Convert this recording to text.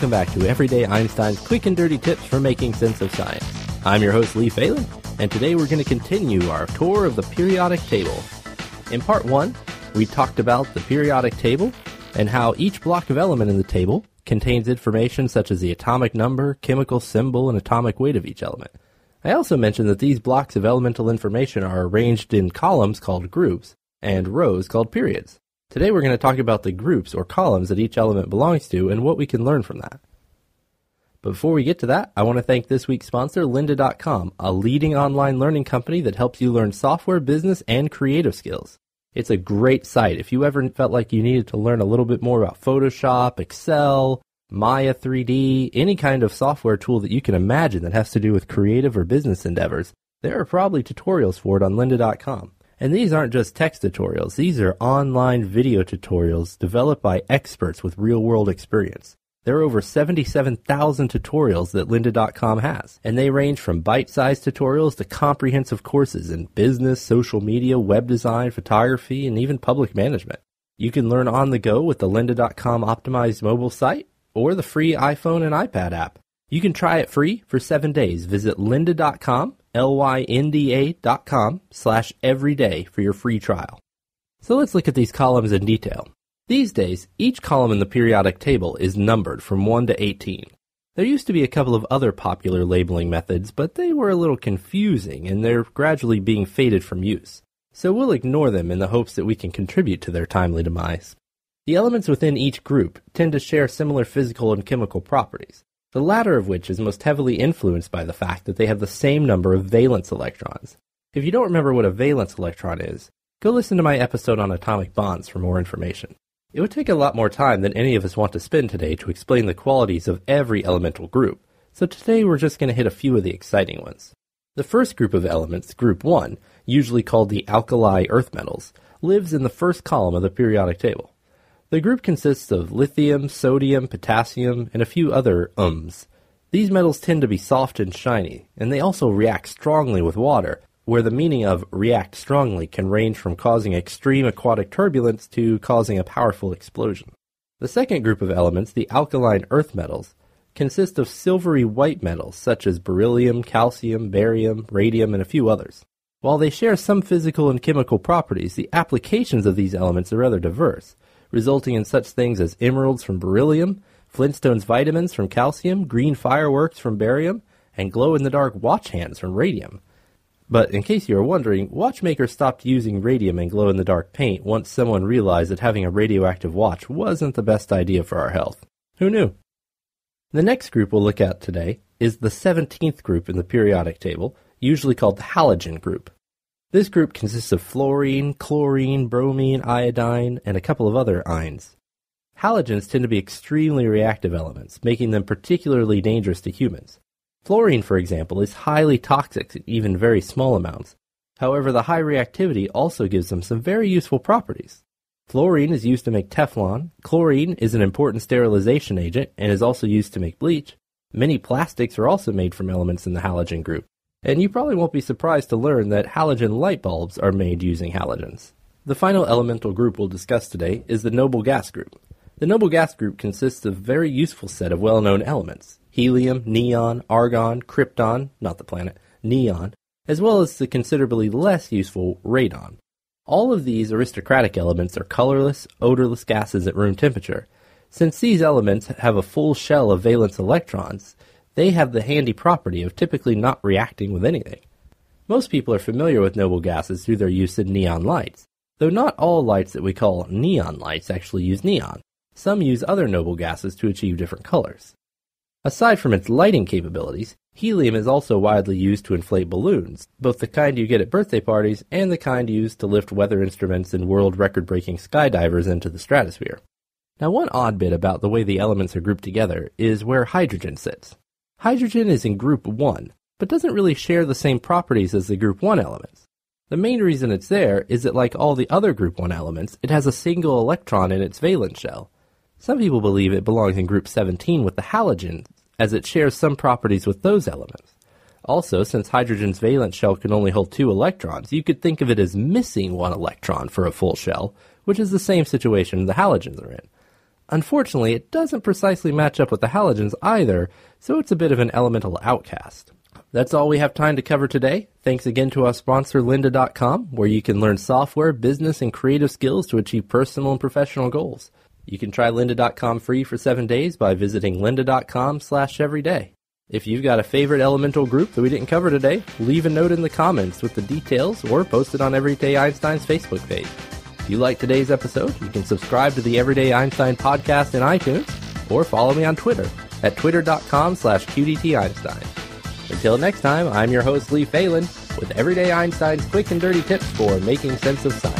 Welcome back to Everyday Einstein's quick and dirty tips for making sense of science. I'm your host, Lee Falin, and today we're going to continue our tour of the periodic table. In part one, we talked about the periodic table and how each block of element in the table contains information such as the atomic number, chemical symbol, and atomic weight of each element. I also mentioned that these blocks of elemental information are arranged in columns called groups and rows called periods. Today we're going to talk about the groups or columns that each element belongs to and what we can learn from that. But before we get to that, I want to thank this week's sponsor, lynda.com, a leading online learning company that helps you learn software, business, and creative skills. It's a great site. If you ever felt like you needed to learn a little bit more about Photoshop, Excel, Maya 3D, any kind of software tool that you can imagine that has to do with creative or business endeavors, there are probably tutorials for it on lynda.com. And these aren't just text tutorials, these are online video tutorials developed by experts with real world experience. There are over 77,000 tutorials that lynda.com has, and they range from bite-sized tutorials to comprehensive courses in business, social media, web design, photography, and even public management. You can learn on the go with the lynda.com optimized mobile site or the free iPhone and iPad app. You can try it free for seven days. Visit lynda.com L-Y-N-D-A dot com slash everyday for your free trial. So let's look at these columns in detail. These days, each column in the periodic table is numbered from 1 to 18. There used to be a couple of other popular labeling methods, but they were a little confusing and they're gradually being faded from use. So we'll ignore them in the hopes that we can contribute to their timely demise. The elements within each group tend to share similar physical and chemical properties the latter of which is most heavily influenced by the fact that they have the same number of valence electrons. If you don't remember what a valence electron is, go listen to my episode on atomic bonds for more information. It would take a lot more time than any of us want to spend today to explain the qualities of every elemental group, so today we're just going to hit a few of the exciting ones. The first group of elements, group 1, usually called the alkali earth metals, lives in the first column of the periodic table. The group consists of lithium, sodium, potassium, and a few other ums. These metals tend to be soft and shiny, and they also react strongly with water, where the meaning of react strongly can range from causing extreme aquatic turbulence to causing a powerful explosion. The second group of elements, the alkaline earth metals, consist of silvery white metals such as beryllium, calcium, barium, radium, and a few others. While they share some physical and chemical properties, the applications of these elements are rather diverse resulting in such things as emeralds from beryllium, Flintstones vitamins from calcium, green fireworks from barium, and glow in the dark watch hands from radium. But in case you are wondering, watchmakers stopped using radium and glow in the dark paint once someone realized that having a radioactive watch wasn't the best idea for our health. Who knew? The next group we'll look at today is the 17th group in the periodic table, usually called the halogen group. This group consists of fluorine, chlorine, bromine, iodine, and a couple of other ions. Halogens tend to be extremely reactive elements, making them particularly dangerous to humans. Fluorine, for example, is highly toxic in even very small amounts. However, the high reactivity also gives them some very useful properties. Fluorine is used to make Teflon, chlorine is an important sterilization agent and is also used to make bleach. Many plastics are also made from elements in the halogen group. And you probably won't be surprised to learn that halogen light bulbs are made using halogens. The final elemental group we'll discuss today is the noble gas group. The noble gas group consists of a very useful set of well-known elements. Helium, neon, argon, krypton, not the planet, neon, as well as the considerably less useful radon. All of these aristocratic elements are colorless, odorless gases at room temperature. Since these elements have a full shell of valence electrons, they have the handy property of typically not reacting with anything. Most people are familiar with noble gases through their use in neon lights, though not all lights that we call neon lights actually use neon. Some use other noble gases to achieve different colors. Aside from its lighting capabilities, helium is also widely used to inflate balloons, both the kind you get at birthday parties and the kind used to lift weather instruments and world record breaking skydivers into the stratosphere. Now, one odd bit about the way the elements are grouped together is where hydrogen sits. Hydrogen is in group 1, but doesn't really share the same properties as the group 1 elements. The main reason it's there is that, like all the other group 1 elements, it has a single electron in its valence shell. Some people believe it belongs in group 17 with the halogens, as it shares some properties with those elements. Also, since hydrogen's valence shell can only hold two electrons, you could think of it as missing one electron for a full shell, which is the same situation the halogens are in. Unfortunately, it doesn't precisely match up with the halogens either, so it's a bit of an elemental outcast. That's all we have time to cover today. Thanks again to our sponsor, lynda.com, where you can learn software, business, and creative skills to achieve personal and professional goals. You can try lynda.com free for seven days by visiting lynda.com slash everyday. If you've got a favorite elemental group that we didn't cover today, leave a note in the comments with the details or post it on Everyday Einstein's Facebook page. If you like today's episode, you can subscribe to the Everyday Einstein podcast in iTunes or follow me on Twitter at twitter.com slash qdteinstein. Until next time, I'm your host, Lee Falin, with Everyday Einstein's quick and dirty tips for making sense of science.